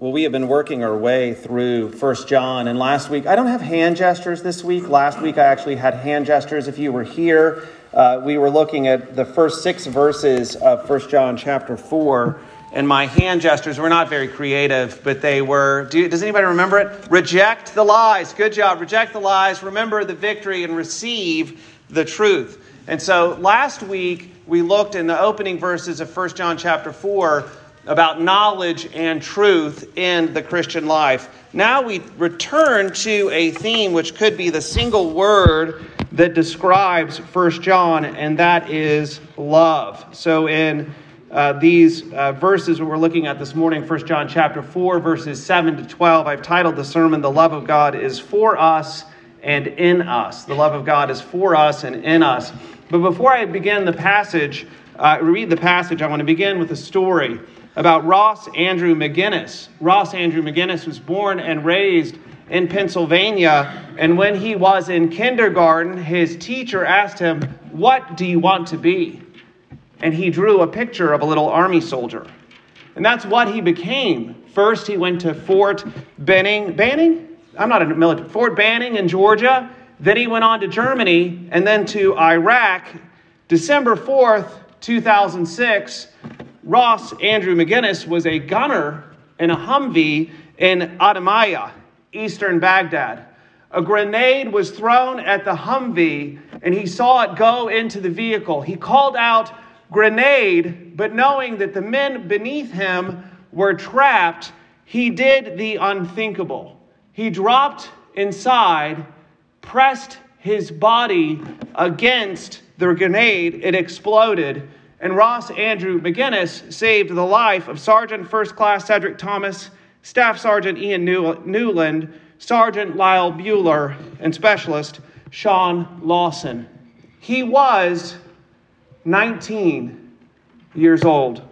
Well, we have been working our way through First John, and last week, I don't have hand gestures this week. Last week, I actually had hand gestures. If you were here, uh, we were looking at the first six verses of First John chapter 4, and my hand gestures were not very creative, but they were. Do, does anybody remember it? Reject the lies. Good job. Reject the lies, remember the victory, and receive the truth. And so last week, we looked in the opening verses of First John chapter 4 about knowledge and truth in the Christian life. Now we return to a theme which could be the single word that describes First John, and that is love. So in uh, these uh, verses we're looking at this morning, First John chapter 4, verses 7 to 12, I've titled the sermon, The Love of God is for us and in us. The love of God is for us and in us. But before I begin the passage, uh, read the passage, I want to begin with a story about Ross Andrew McGinnis. Ross Andrew McGinnis was born and raised in Pennsylvania, and when he was in kindergarten, his teacher asked him, What do you want to be? And he drew a picture of a little army soldier. And that's what he became. First, he went to Fort Benning. Banning? I'm not a military. Fort Banning in Georgia. Then he went on to Germany and then to Iraq. December 4th, 2006, Ross Andrew McGinnis was a gunner in a Humvee in Adhamiyah, eastern Baghdad. A grenade was thrown at the Humvee and he saw it go into the vehicle. He called out, Grenade, but knowing that the men beneath him were trapped, he did the unthinkable. He dropped inside, pressed his body against the grenade, it exploded and Ross Andrew McGinnis saved the life of Sergeant First Class Cedric Thomas, Staff Sergeant Ian Newland, Sergeant Lyle Buehler, and Specialist Sean Lawson. He was 19 years old.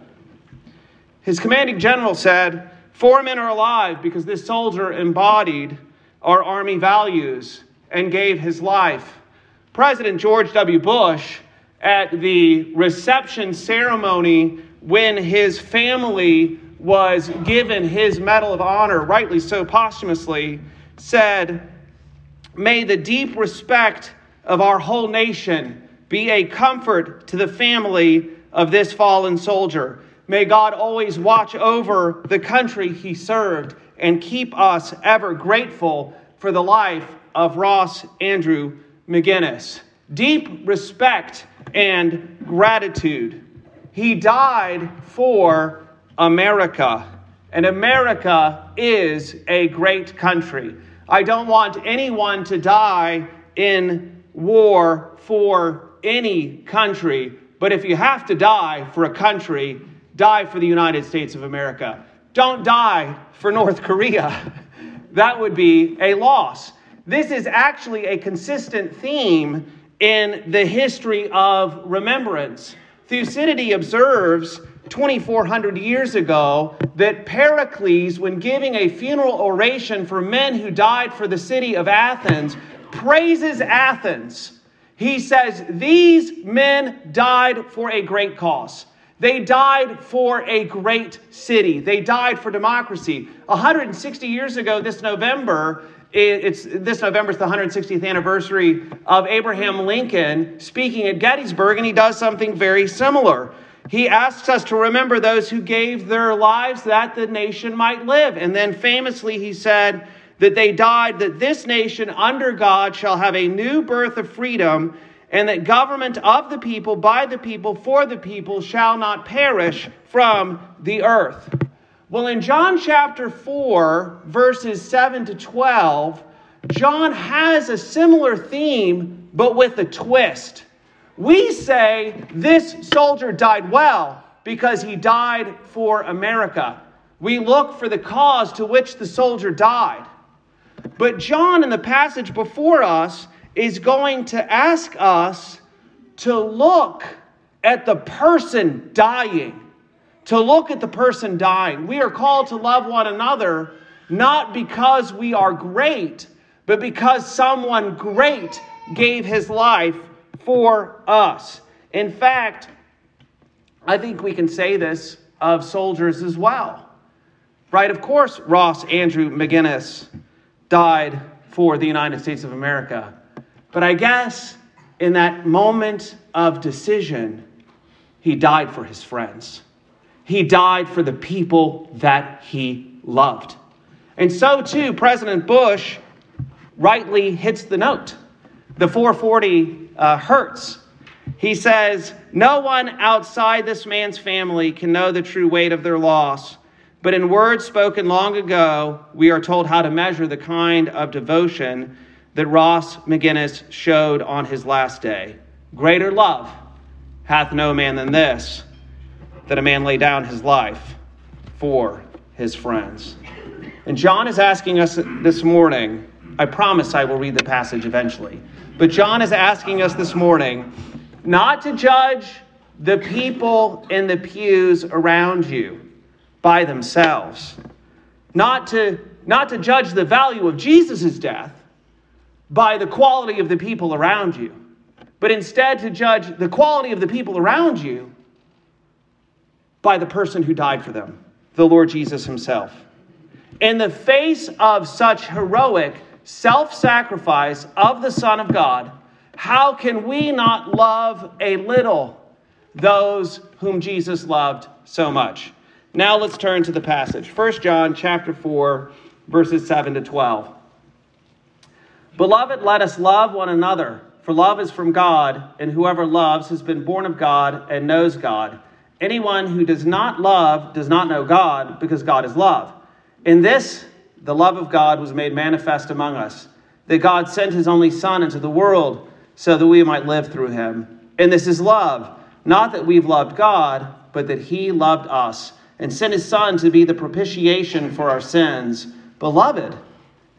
His commanding general said, Four men are alive because this soldier embodied our Army values and gave his life. President George W. Bush at the reception ceremony when his family was given his Medal of Honor, rightly so posthumously, said, May the deep respect of our whole nation be a comfort to the family of this fallen soldier. May God always watch over the country he served and keep us ever grateful for the life of Ross Andrew McGinnis. Deep respect and gratitude. He died for America, and America is a great country. I don't want anyone to die in war for any country, but if you have to die for a country, die for the United States of America. Don't die for North Korea. that would be a loss. This is actually a consistent theme in the history of remembrance. Thucydides observes 2,400 years ago that Pericles, when giving a funeral oration for men who died for the city of Athens, praises Athens. He says, These men died for a great cause. They died for a great city. They died for democracy. 160 years ago, this November, it's this November is the 160th anniversary of Abraham Lincoln speaking at Gettysburg, and he does something very similar. He asks us to remember those who gave their lives that the nation might live. And then famously, he said that they died that this nation under God shall have a new birth of freedom, and that government of the people, by the people, for the people shall not perish from the earth. Well, in John chapter 4, verses 7 to 12, John has a similar theme, but with a twist. We say this soldier died well because he died for America. We look for the cause to which the soldier died. But John, in the passage before us, is going to ask us to look at the person dying to look at the person dying. We are called to love one another not because we are great, but because someone great gave his life for us. In fact, I think we can say this of soldiers as well. Right? Of course, Ross Andrew McGinnis died for the United States of America. But I guess in that moment of decision, he died for his friends. He died for the people that he loved. And so, too, President Bush rightly hits the note. The 440 uh, hurts. He says, No one outside this man's family can know the true weight of their loss. But in words spoken long ago, we are told how to measure the kind of devotion that Ross McGinnis showed on his last day. Greater love hath no man than this, that a man lay down his life for his friends. And John is asking us this morning, I promise I will read the passage eventually, but John is asking us this morning not to judge the people in the pews around you by themselves, not to, not to judge the value of Jesus' death by the quality of the people around you, but instead to judge the quality of the people around you by the person who died for them, the Lord Jesus Himself. In the face of such heroic self sacrifice of the Son of God, how can we not love a little those whom Jesus loved so much? Now let's turn to the passage. 1 John chapter 4 verses 7 to 12. Beloved, let us love one another, for love is from God, and whoever loves has been born of God and knows God. Anyone who does not love does not know God, because God is love. In this, the love of God was made manifest among us, that God sent his only Son into the world so that we might live through him. And this is love, not that we've loved God, but that he loved us and sent his Son to be the propitiation for our sins. Beloved,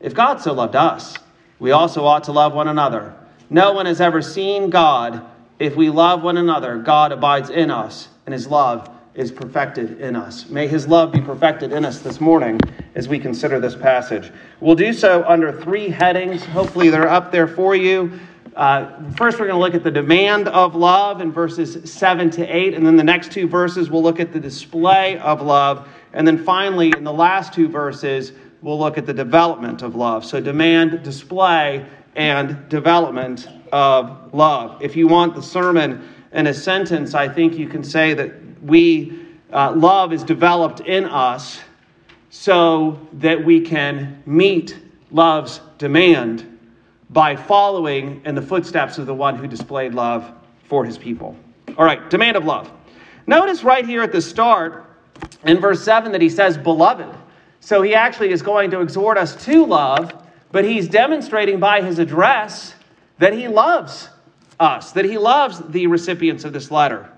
if God so loved us, we also ought to love one another. No one has ever seen God. If we love one another, God abides in us, and his love is perfected in us. May his love be perfected in us this morning as we consider this passage. We'll do so under three headings. Hopefully, they're up there for you. Uh, first, we're going to look at the demand of love in verses 7 to 8. And then the next two verses, we'll look at the display of love. And then finally, in the last two verses, we'll look at the development of love. So, demand, display, and development of love. If you want the sermon in a sentence, I think you can say that we, uh, love is developed in us so that we can meet love's demand by following in the footsteps of the one who displayed love for his people. All right, demand of love. Notice right here at the start in verse 7 that he says, beloved. So he actually is going to exhort us to love, but he's demonstrating by his address that he loves us, that he loves the recipients of this letter.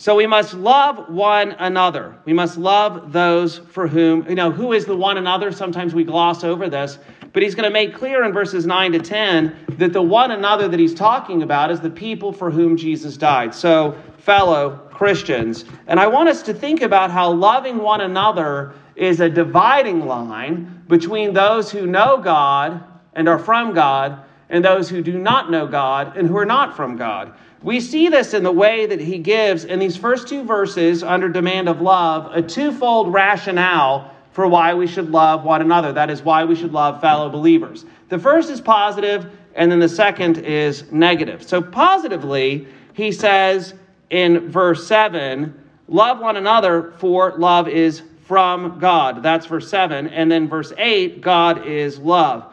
So we must love one another. We must love those for whom, you know, who is the one another? Sometimes we gloss over this. But he's going to make clear in verses 9 to 10 that the one another that he's talking about is the people for whom Jesus died. So, fellow Christians. And I want us to think about how loving one another is a dividing line between those who know God and are from God and those who do not know God and who are not from God. We see this in the way that he gives in these first two verses under demand of love a twofold rationale for why we should love one another. That is why we should love fellow believers. The first is positive, and then the second is negative. So, positively, he says in verse 7 love one another, for love is from God. That's verse 7. And then verse 8 God is love.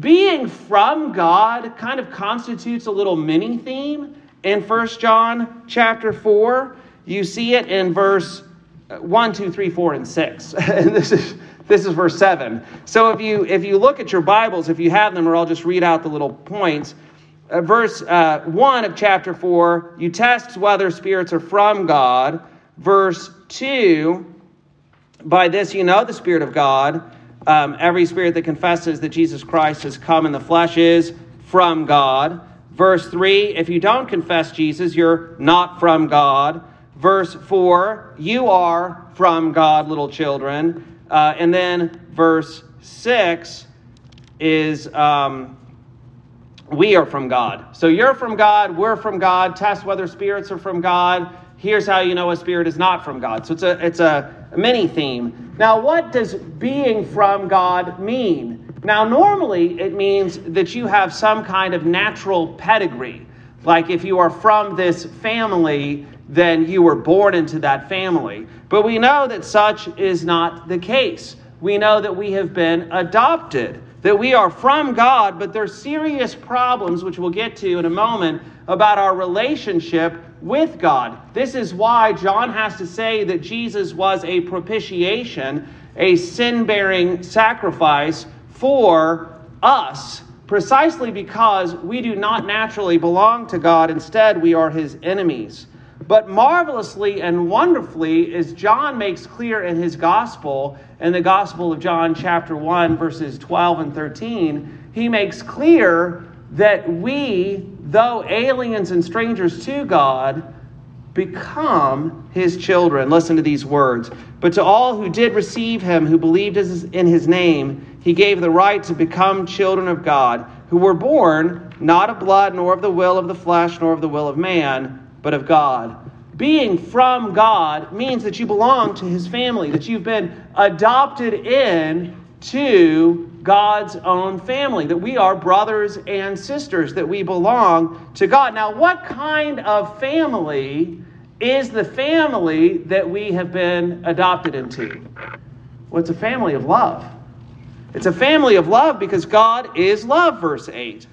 Being from God kind of constitutes a little mini theme in First John chapter 4. You see it in verse 1, 2, 3, 4, and 6. and this is this is verse 7. So if you if you look at your Bibles, if you have them, or I'll just read out the little points. Uh, verse uh, 1 of chapter 4, you test whether spirits are from God. Verse 2, by this you know the Spirit of God. Um, every spirit that confesses that Jesus Christ has come in the flesh is from God. Verse 3, if you don't confess Jesus, you're not from God. Verse 4, you are from God, little children. Uh, and then verse 6 is um, we are from God. So you're from God, we're from God. Test whether spirits are from God. Here's how you know a spirit is not from God. So it's a, it's a, mini theme. Now, what does being from God mean? Now, normally it means that you have some kind of natural pedigree. Like if you are from this family, then you were born into that family. But we know that such is not the case. We know that we have been adopted, that we are from God, but there's serious problems, which we'll get to in a moment, about our relationship with God. This is why John has to say that Jesus was a propitiation, a sin bearing sacrifice for us, precisely because we do not naturally belong to God. Instead, we are his enemies. But marvelously and wonderfully, as John makes clear in his gospel, in the Gospel of John, chapter 1, verses 12 and 13, he makes clear that we, though aliens and strangers to God, become his children. Listen to these words. But to all who did receive him, who believed in his name, he gave the right to become children of God, who were born not of blood, nor of the will of the flesh, nor of the will of man, but of God. Being from God means that you belong to his family, that you've been adopted in to God's own family, that we are brothers and sisters, that we belong to God. Now, what kind of family is the family that we have been adopted into? Well, it's a family of love. It's a family of love because God is love, verse 8.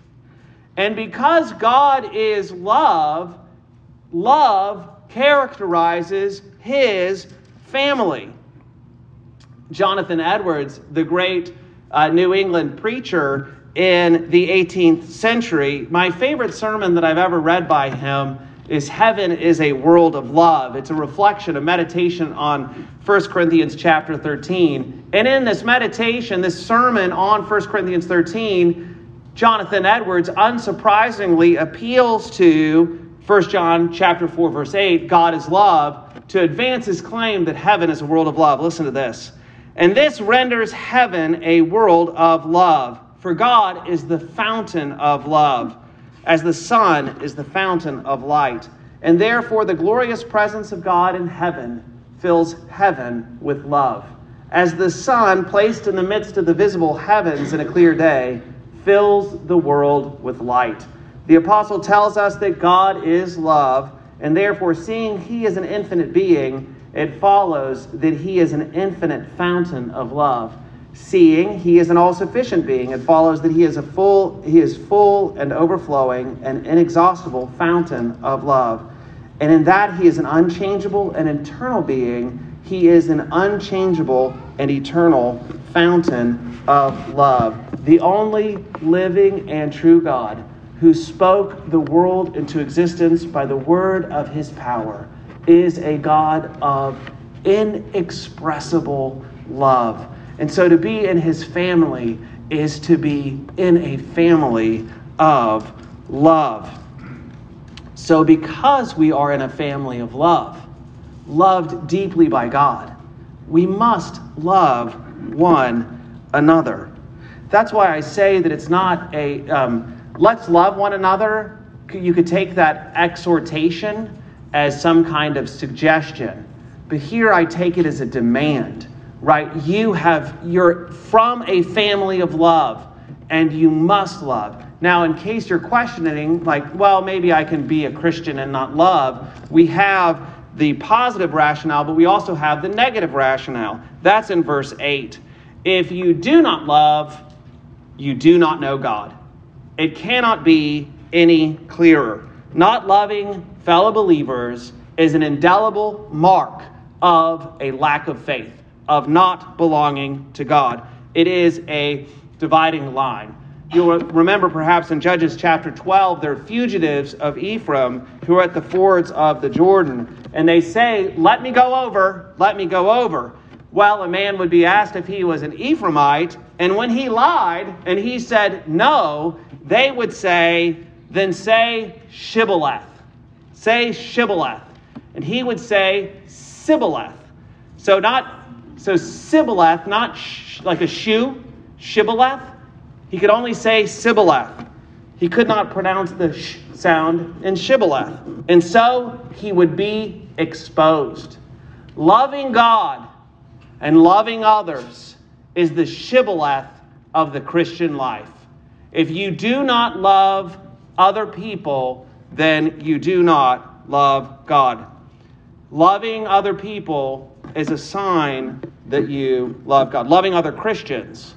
And because God is love, love characterizes his family. Jonathan Edwards, the great uh, New England preacher in the 18th century, my favorite sermon that I've ever read by him is Heaven is a World of Love. It's a reflection, a meditation on 1 Corinthians chapter 13. And in this meditation, this sermon on 1 Corinthians 13, Jonathan Edwards unsurprisingly appeals to 1 John chapter 4 verse 8, God is love, to advance his claim that heaven is a world of love. Listen to this. And this renders heaven a world of love, for God is the fountain of love, as the sun is the fountain of light. And therefore the glorious presence of God in heaven fills heaven with love. As the sun, placed in the midst of the visible heavens in a clear day, fills the world with light. The apostle tells us that God is love, and therefore, seeing he is an infinite being, it follows that he is an infinite fountain of love. Seeing he is an all-sufficient being, it follows that he is a full he is full and overflowing and inexhaustible fountain of love. And in that he is an unchangeable and eternal being, he is an unchangeable and eternal fountain of love. The only living and true God who spoke the world into existence by the word of his power, is a God of inexpressible love. And so to be in his family is to be in a family of love. So, because we are in a family of love, loved deeply by God, we must love one another. That's why I say that it's not a um, let's love one another, you could take that exhortation as some kind of suggestion. But here I take it as a demand, right? You have, you're from a family of love and you must love. Now, in case you're questioning, like, well, maybe I can be a Christian and not love, we have the positive rationale, but we also have the negative rationale. That's in verse 8. If you do not love, you do not know God. It cannot be any clearer. Not loving fellow believers is an indelible mark of a lack of faith, of not belonging to God. It is a dividing line. You'll remember perhaps in Judges chapter 12, there are fugitives of Ephraim who are at the fords of the Jordan. And they say, Let me go over, let me go over. Well, a man would be asked if he was an Ephraimite, and when he lied and he said no, they would say, then say Shibboleth. Say Shibboleth. And he would say Sibboleth. So not so Sibboleth, not sh- like a shoe, Shibboleth. He could only say Sibboleth. He could not pronounce the sh sound in Shibboleth. And so he would be exposed. Loving God And loving others is the shibboleth of the Christian life. If you do not love other people, then you do not love God. Loving other people is a sign that you love God. Loving other Christians.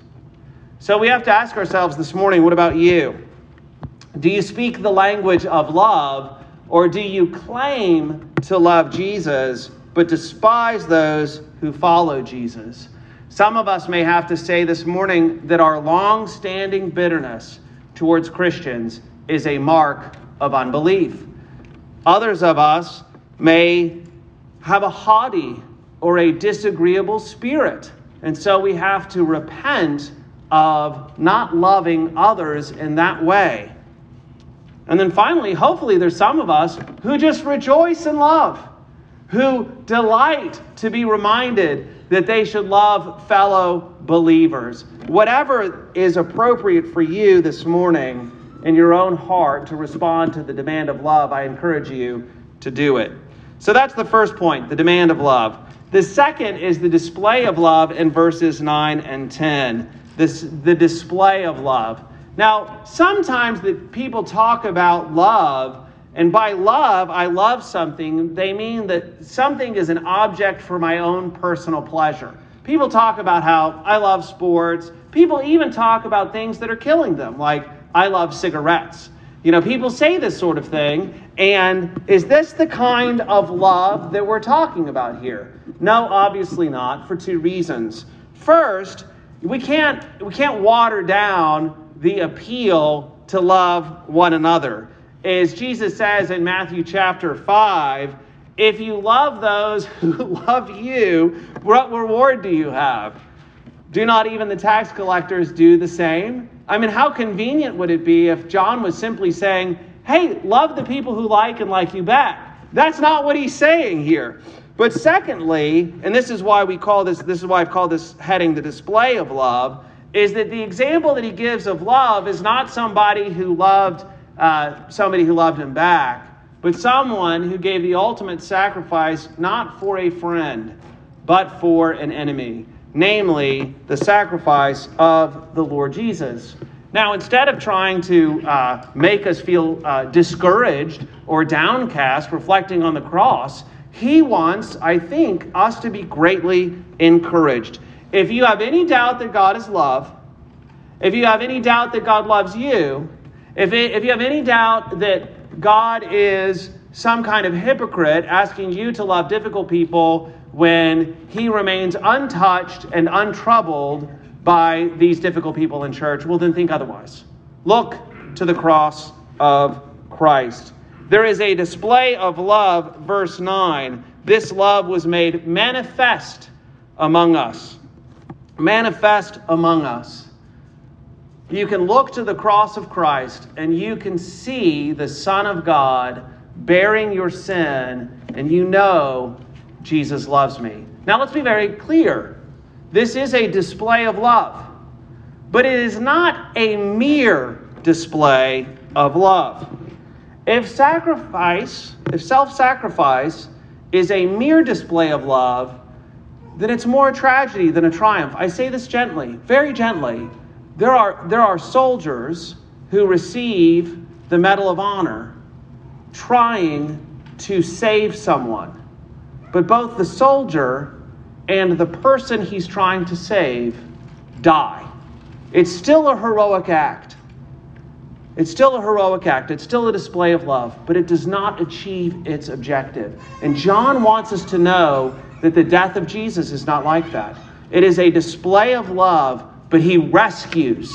So we have to ask ourselves this morning what about you? Do you speak the language of love, or do you claim to love Jesus but despise those who follow Jesus? Some of us may have to say this morning that our long standing bitterness towards Christians is a mark of unbelief. Others of us may have a haughty or a disagreeable spirit, and so we have to repent of not loving others in that way. And then finally, hopefully, there's some of us who just rejoice in love, who delight to be reminded that they should love fellow believers. Whatever is appropriate for you this morning in your own heart to respond to the demand of love, I encourage you to do it. So that's the first point, the demand of love. The second is the display of love in verses 9 and 10. This, the display of love. Now, sometimes that people talk about love, and by love, I love something, they mean that something is an object for my own personal pleasure. People talk about how I love sports. People even talk about things that are killing them, like I love cigarettes. You know, people say this sort of thing, and is this the kind of love that we're talking about here? No, obviously not, for two reasons. First, we can't, we can't water down the appeal to love one another. As Jesus says in Matthew chapter 5, if you love those who love you, what reward do you have? Do not even the tax collectors do the same? I mean, how convenient would it be if John was simply saying, hey, love the people who like and like you back? That's not what he's saying here. But secondly, and this is why we call this, this is why I've called this heading the display of love, is that the example that he gives of love is not somebody who loved uh, somebody who loved him back, but someone who gave the ultimate sacrifice not for a friend, but for an enemy, namely the sacrifice of the Lord Jesus. Now, instead of trying to uh, make us feel uh, discouraged or downcast, reflecting on the cross, he wants, I think, us to be greatly encouraged. If you have any doubt that God is love, if you have any doubt that God loves you, if, it, if you have any doubt that God is some kind of hypocrite asking you to love difficult people when he remains untouched and untroubled by these difficult people in church, well, then think otherwise. Look to the cross of Christ. There is a display of love, verse 9. This love was made manifest among us manifest among us. You can look to the cross of Christ and you can see the Son of God bearing your sin, and you know Jesus loves me. Now, let's be very clear. This is a display of love, but it is not a mere display of love. If sacrifice, if self sacrifice is a mere display of love, then it's more a tragedy than a triumph. I say this gently, very gently. There are, there are soldiers who receive the Medal of Honor trying to save someone. But both the soldier and the person he's trying to save die. It's still a heroic act. It's still a heroic act. It's still a display of love, but it does not achieve its objective. And John wants us to know that the death of Jesus is not like that. It is a display of love, but he rescues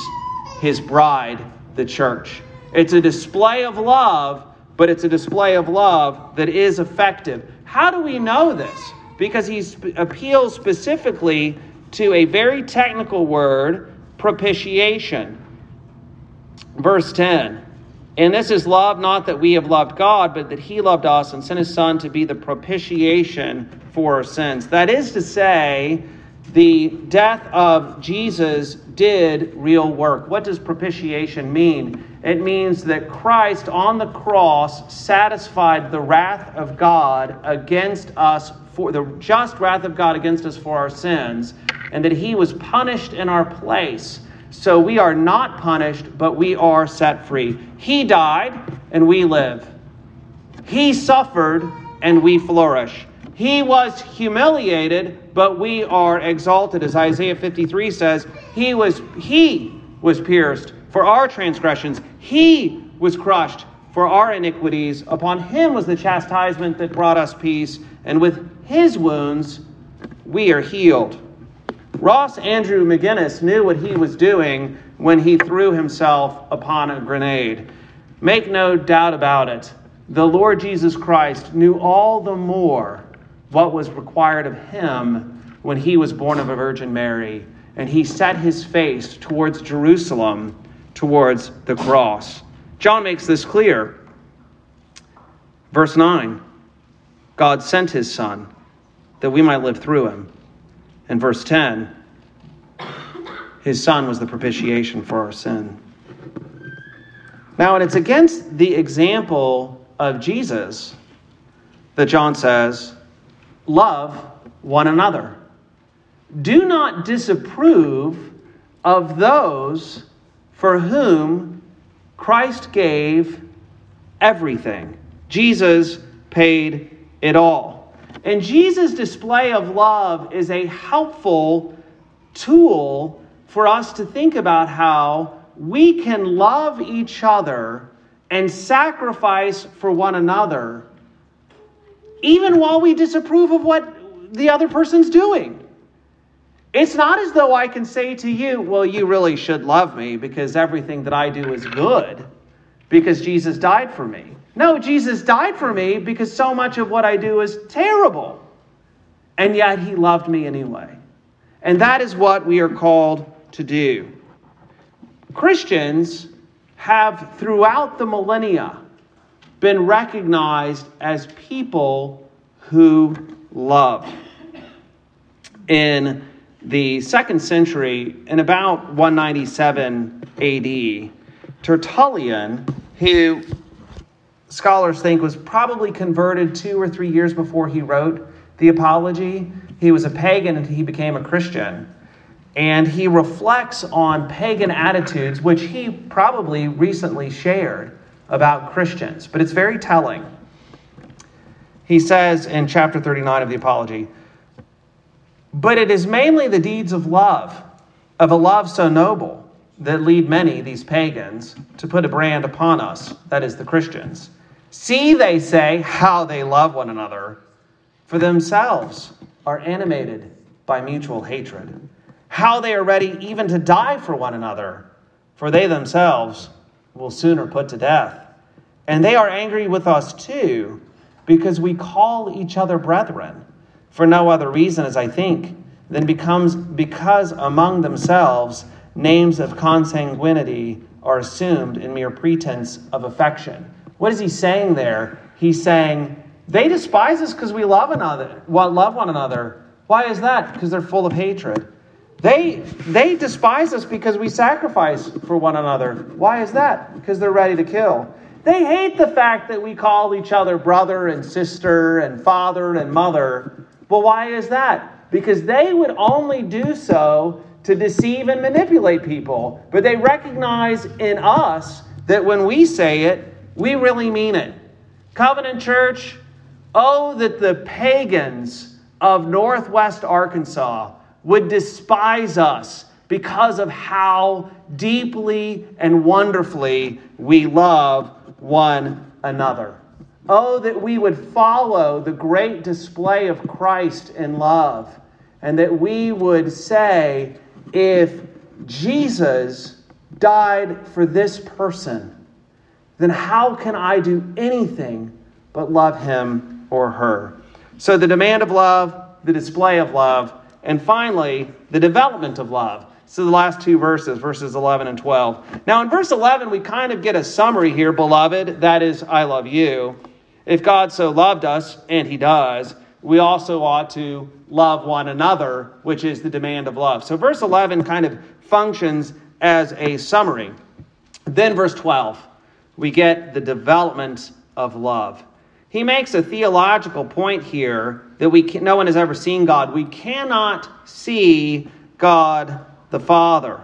his bride, the church. It's a display of love, but it's a display of love that is effective. How do we know this? Because he appeals specifically to a very technical word, propitiation. Verse 10 and this is love, not that we have loved God, but that He loved us and sent His Son to be the propitiation for our sins. That is to say, the death of Jesus did real work. What does propitiation mean? It means that Christ on the cross satisfied the wrath of God against us for the just wrath of God against us for our sins, and that he was punished in our place. So we are not punished, but we are set free. He died, and we live. He suffered, and we flourish. He was humiliated, but we are exalted. As Isaiah 53 says, he was, he was pierced for our transgressions. He was crushed for our iniquities. Upon him was the chastisement that brought us peace, and with his wounds we are healed. Ross Andrew McGinnis knew what he was doing when he threw himself upon a grenade. Make no doubt about it. The Lord Jesus Christ knew all the more what was required of him when he was born of a Virgin Mary, and he set his face towards Jerusalem, towards the cross. John makes this clear. Verse 9 God sent his Son that we might live through him. And verse 10 His Son was the propitiation for our sin. Now, and it's against the example of Jesus that John says, Love one another. Do not disapprove of those for whom Christ gave everything. Jesus paid it all. And Jesus' display of love is a helpful tool for us to think about how we can love each other and sacrifice for one another, even while we disapprove of what the other person's doing. It's not as though I can say to you, well, you really should love me because everything that I do is good because Jesus died for me. No, Jesus died for me because so much of what I do is terrible. And yet he loved me anyway. And that is what we are called to do. Christians have, throughout the millennia, been recognized as people who love. In the second century, in about 197 AD, Tertullian, who scholars think was probably converted two or three years before he wrote the Apology. He was a pagan and he became a Christian. And he reflects on pagan attitudes, which he probably recently shared about Christians. But it's very telling. He says in chapter 39 of the Apology, But it is mainly the deeds of love, of a love so noble, that lead many, these pagans, to put a brand upon us, that is, the Christians See, they say, how they love one another, for themselves are animated by mutual hatred. How they are ready even to die for one another, for they themselves will sooner put to death. And they are angry with us too, because we call each other brethren, for no other reason, as I think, than becomes because among themselves names of consanguinity are assumed in mere pretense of affection what is he saying there? He's saying, they despise us because we love another, well, love one another. Why is that? Because they're full of hatred. They, they despise us because we sacrifice for one another. Why is that? Because they're ready to kill. They hate the fact that we call each other brother and sister and father and mother. Well, why is that? Because they would only do so to deceive and manipulate people. But they recognize in us that when we say it, we really mean it. Covenant Church, oh, that the pagans of Northwest Arkansas would despise us because of how deeply and wonderfully we love one another. Oh, that we would follow the great display of Christ in love, and that we would say, if Jesus died for this person, then how can I do anything but love him or her? So, the demand of love, the display of love, and finally, the development of love. So, the last two verses, verses 11 and 12. Now, in verse 11, we kind of get a summary here, beloved. That is, I love you. If God so loved us, and he does, we also ought to love one another, which is the demand of love. So, verse 11 kind of functions as a summary. Then, verse 12 we get the development of love. He makes a theological point here that we can, no one has ever seen God. We cannot see God the Father.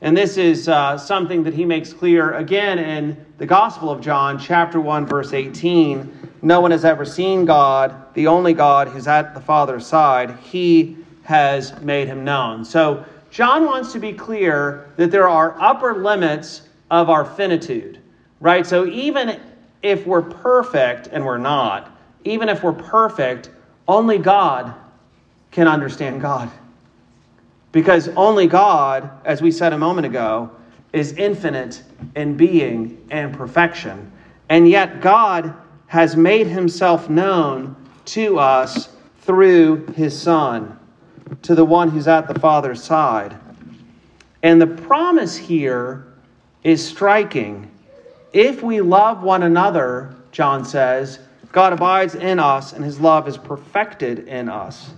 And this is uh, something that he makes clear again in the Gospel of John, chapter 1, verse 18. No one has ever seen God, the only God who's at the Father's side. He has made him known. So, John wants to be clear that there are upper limits of our finitude, right? So, even if we're perfect, and we're not, even if we're perfect, only God can understand God. Because only God, as we said a moment ago, is infinite in being and perfection. And yet, God has made himself known to us through his Son, to the one who's at the Father's side. And the promise here is striking. If we love one another, John says, God abides in us and his love is perfected in us.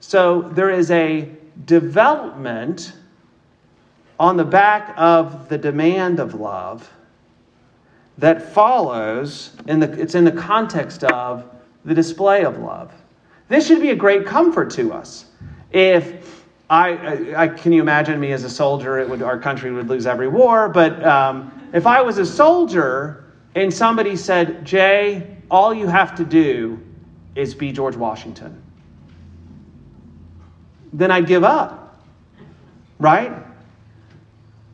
So there is a development on the back of the demand of love that follows in the it's in the context of the display of love. This should be a great comfort to us. If I, I, can you imagine me as a soldier? It would our country would lose every war. But um, if I was a soldier and somebody said, "Jay, all you have to do is be George Washington, then I'd give up. Right?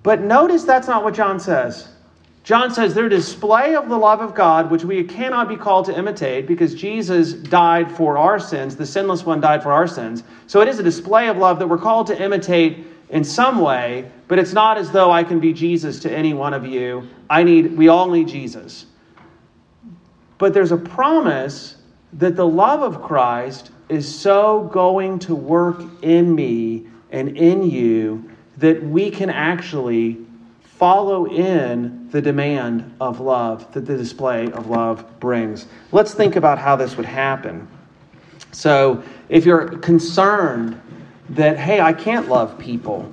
But notice that's not what John says. John says their display of the love of God, which we cannot be called to imitate because Jesus died for our sins, the sinless one died for our sins. So it is a display of love that we're called to imitate in some way, but it's not as though I can be Jesus to any one of you. I need we all need Jesus. But there's a promise that the love of Christ is so going to work in me and in you that we can actually follow in the demand of love that the display of love brings. Let's think about how this would happen. So, if you're concerned that, hey, I can't love people,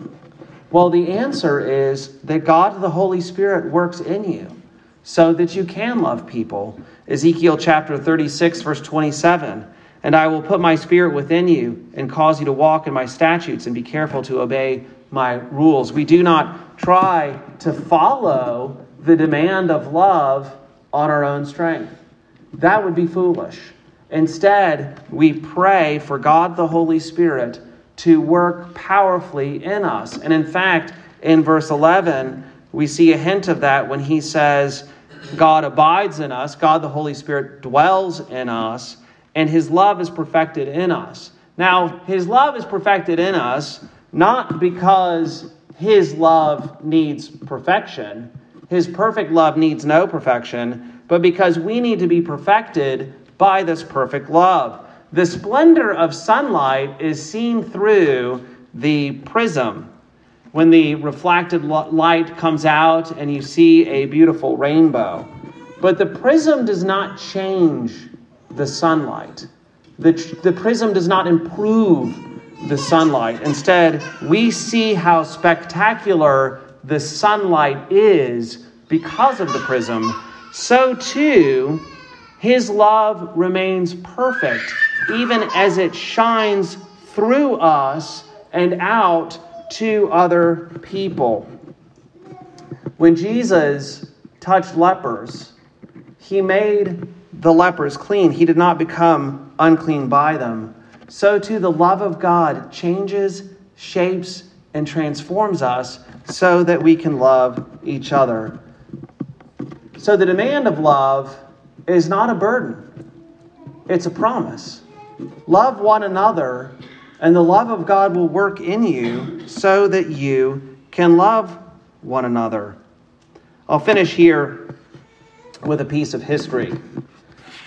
well, the answer is that God the Holy Spirit works in you so that you can love people. Ezekiel chapter 36, verse 27. And I will put my spirit within you and cause you to walk in my statutes and be careful to obey my rules. We do not try to follow the demand of love on our own strength. That would be foolish. Instead, we pray for God the Holy Spirit to work powerfully in us. And in fact, in verse 11, we see a hint of that when he says, God abides in us, God the Holy Spirit dwells in us, and his love is perfected in us. Now, his love is perfected in us not because his love needs perfection, his perfect love needs no perfection, but because we need to be perfected by this perfect love. The splendor of sunlight is seen through the prism when the reflected light comes out and you see a beautiful rainbow. But the prism does not change the sunlight. The, the prism does not improve the sunlight. Instead, we see how spectacular the sunlight is because of the prism. So, too, his love remains perfect, even as it shines through us and out to other people. When Jesus touched lepers, he made the lepers clean. He did not become unclean by them. So too, the love of God changes, shapes, and transforms us so that we can love each other. So the demand of love is not a burden, it's a promise. Love one another and the love of God will work in you so that you can love one another. I'll finish here with a piece of history.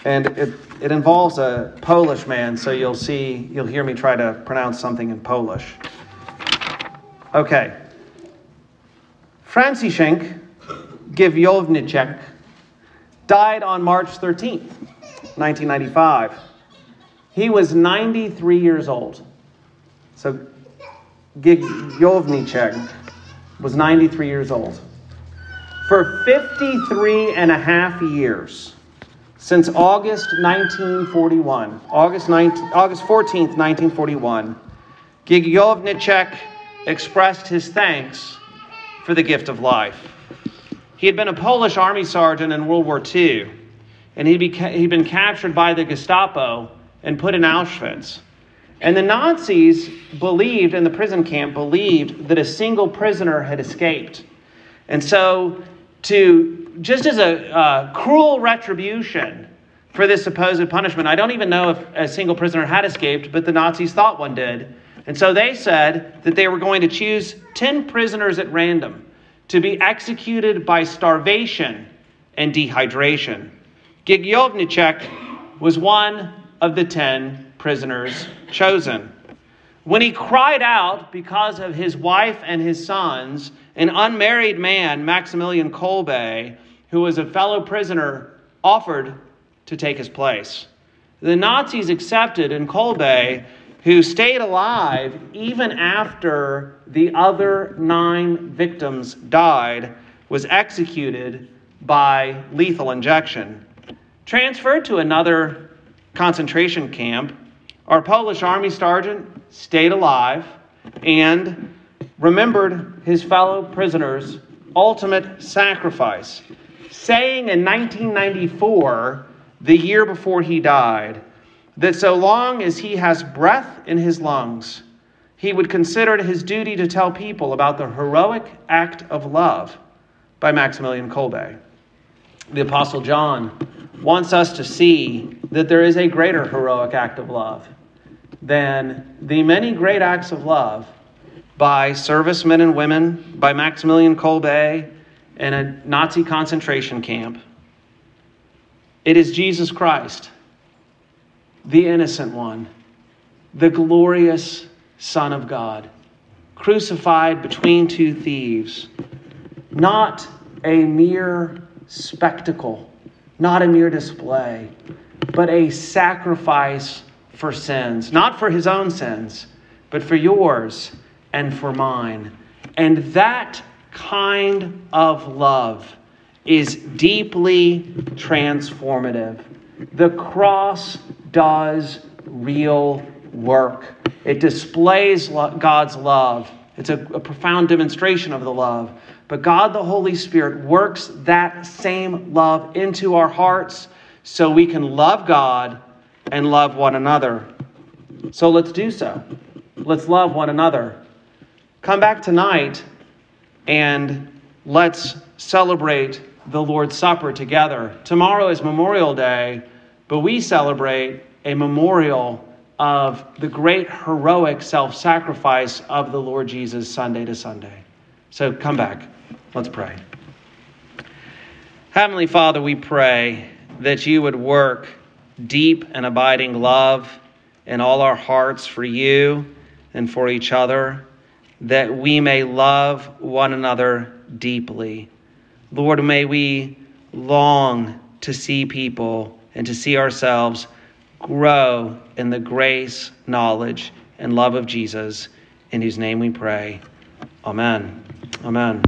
And it, it involves a Polish man, so you'll see, you'll hear me try to pronounce something in Polish. Okay. Franciszek Giwiowniczek died on March 13th, 1995. He was 93 years old. So Giwiowniczek was 93 years old. For 53 and a half years, since August 1941, August, 19, August 14th, 1941, Gigovnicek expressed his thanks for the gift of life. He had been a Polish army sergeant in World War II, and he'd, beca- he'd been captured by the Gestapo and put in Auschwitz. And the Nazis believed, in the prison camp, believed that a single prisoner had escaped. And so, to just as a uh, cruel retribution for this supposed punishment, I don't even know if a single prisoner had escaped, but the Nazis thought one did. And so they said that they were going to choose 10 prisoners at random to be executed by starvation and dehydration. Gajowniczek was one of the 10 prisoners chosen. When he cried out because of his wife and his sons, an unmarried man, Maximilian Kolbe, who was a fellow prisoner, offered to take his place. The Nazis accepted, and Kolbe who stayed alive even after the other nine victims died, was executed by lethal injection. Transferred to another concentration camp, our Polish army sergeant stayed alive and remembered his fellow prisoners' ultimate sacrifice, saying in 1994, the year before he died, that so long as he has breath in his lungs, he would consider it his duty to tell people about the heroic act of love by Maximilian Kolbe. The Apostle John wants us to see that there is a greater heroic act of love than the many great acts of love by servicemen and women, by Maximilian Kolbe in a Nazi concentration camp. It is Jesus Christ the innocent one, the glorious Son of God, crucified between two thieves, not a mere spectacle, not a mere display, but a sacrifice for sins, not for his own sins, but for yours and for mine. And that kind of love is deeply transformative. The cross does real work. It displays God's love. It's a, a, profound demonstration of the love. But God the Holy Spirit works that same love into our hearts so we can love God and love one another. So let's do so. Let's love one another. Come back tonight and let's celebrate the Lord's Supper together. Tomorrow is Memorial Day. But we celebrate a memorial of the great heroic self sacrifice of the Lord Jesus Sunday to Sunday. So come back. Let's pray. Heavenly Father, we pray that you would work deep and abiding love in all our hearts for you and for each other, that we may love one another deeply. Lord, may we long to see people and to see ourselves grow in the grace, knowledge, and love of Jesus, in whose name we pray. Amen. Amen.